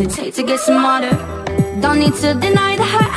It takes to get smarter. Don't need to deny the hurt.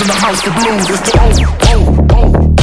In the house, the blues. It's the O, O, O.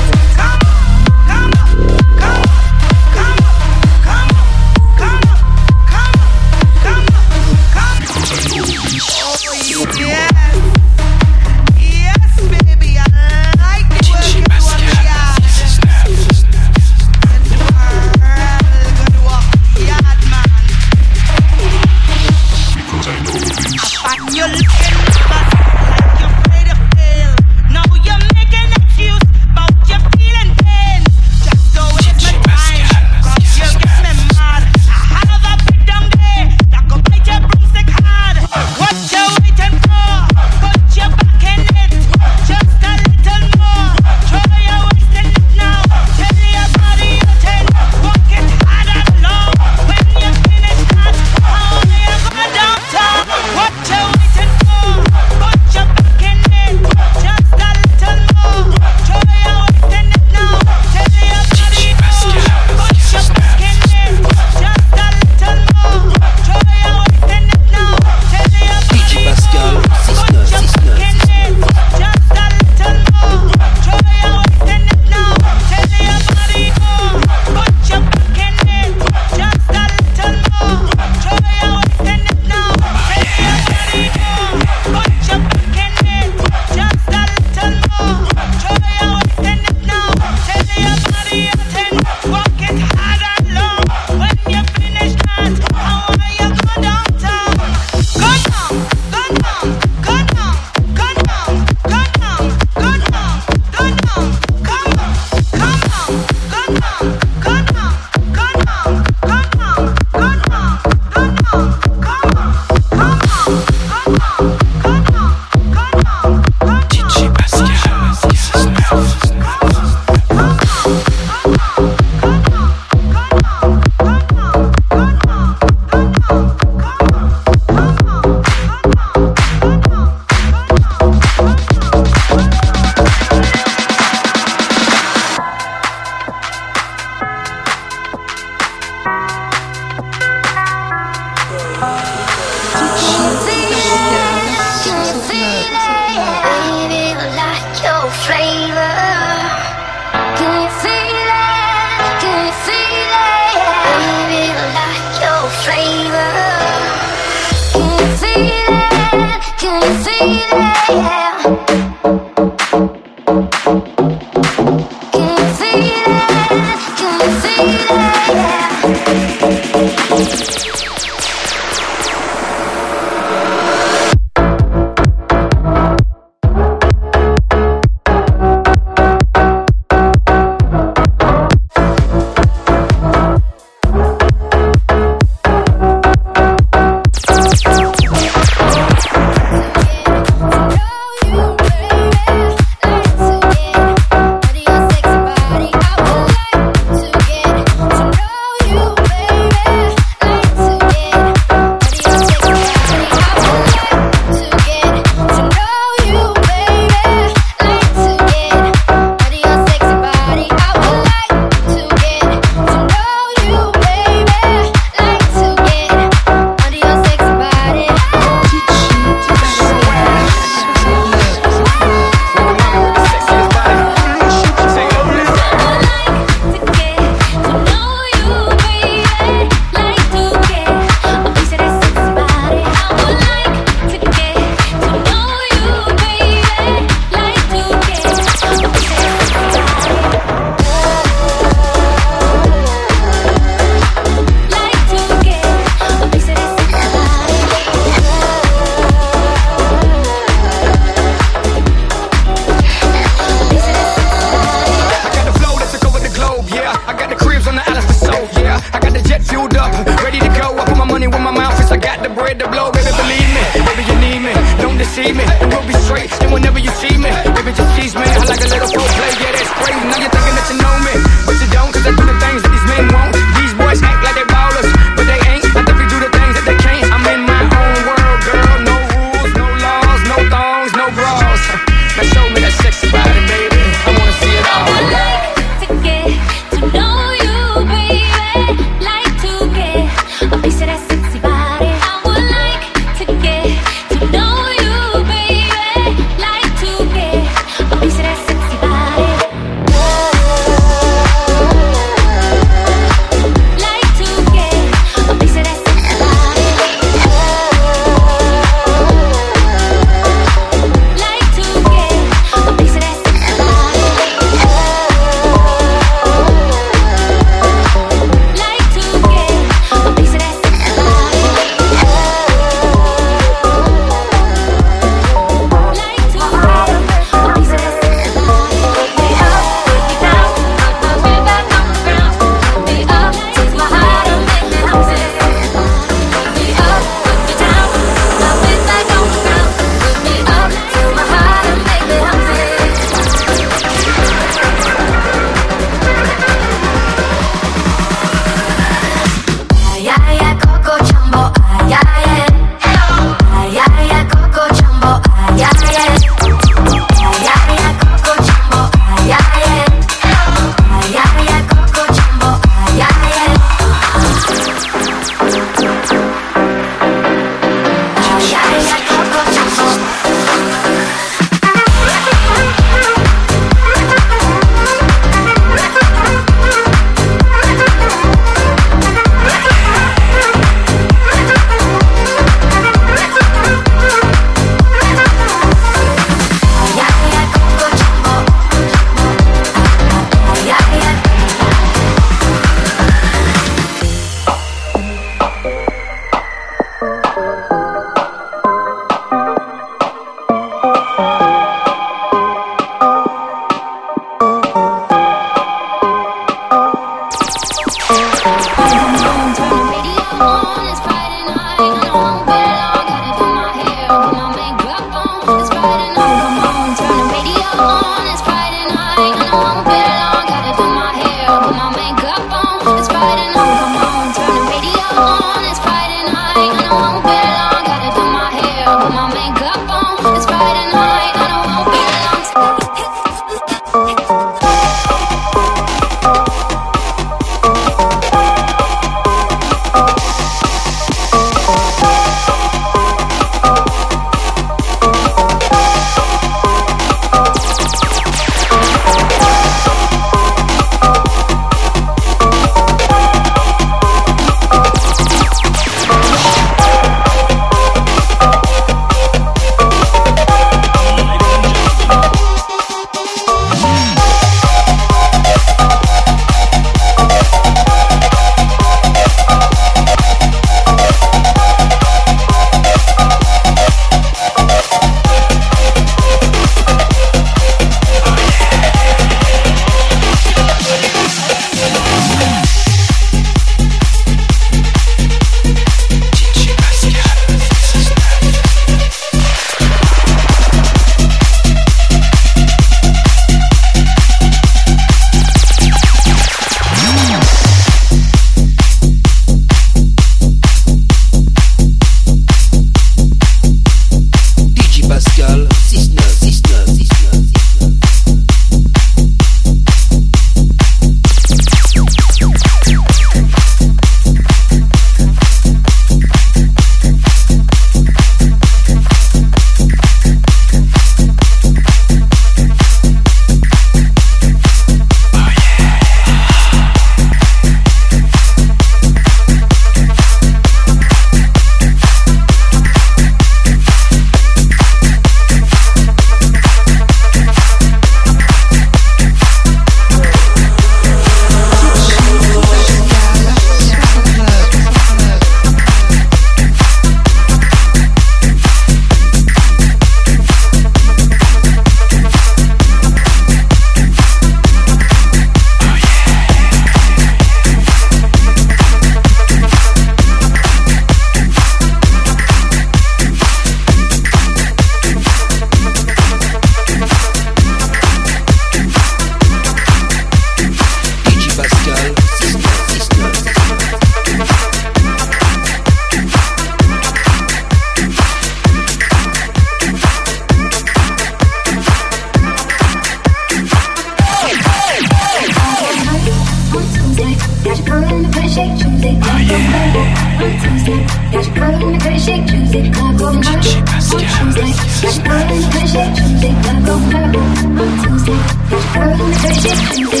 Thank you.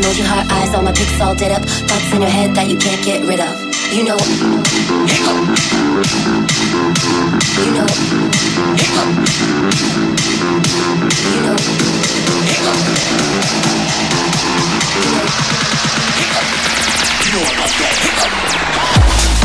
You know your hard eyes all my pics all did up. Thoughts in your head that you can't get rid of. You know. Hip hop. You know. Hip. You know. Hip. You know. You know about that hip.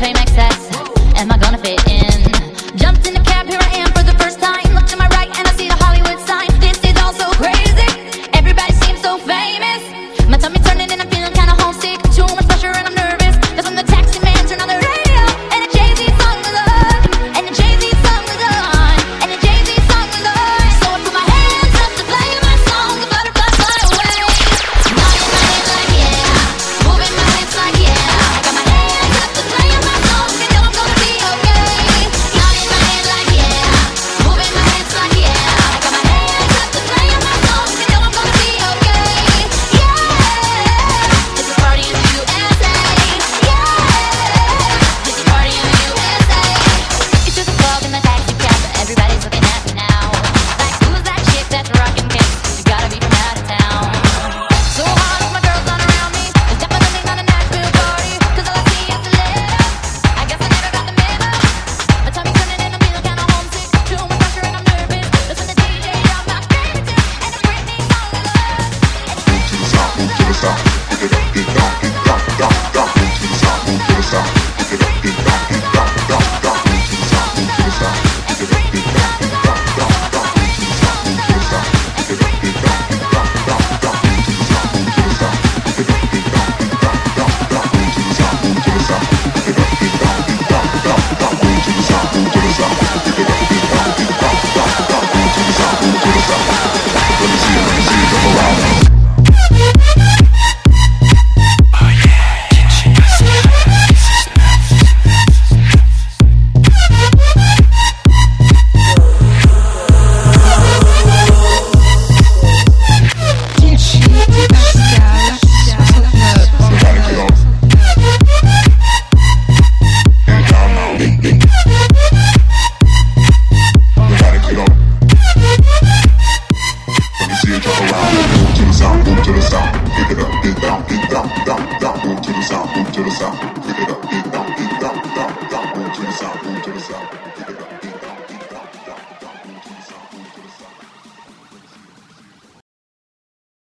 To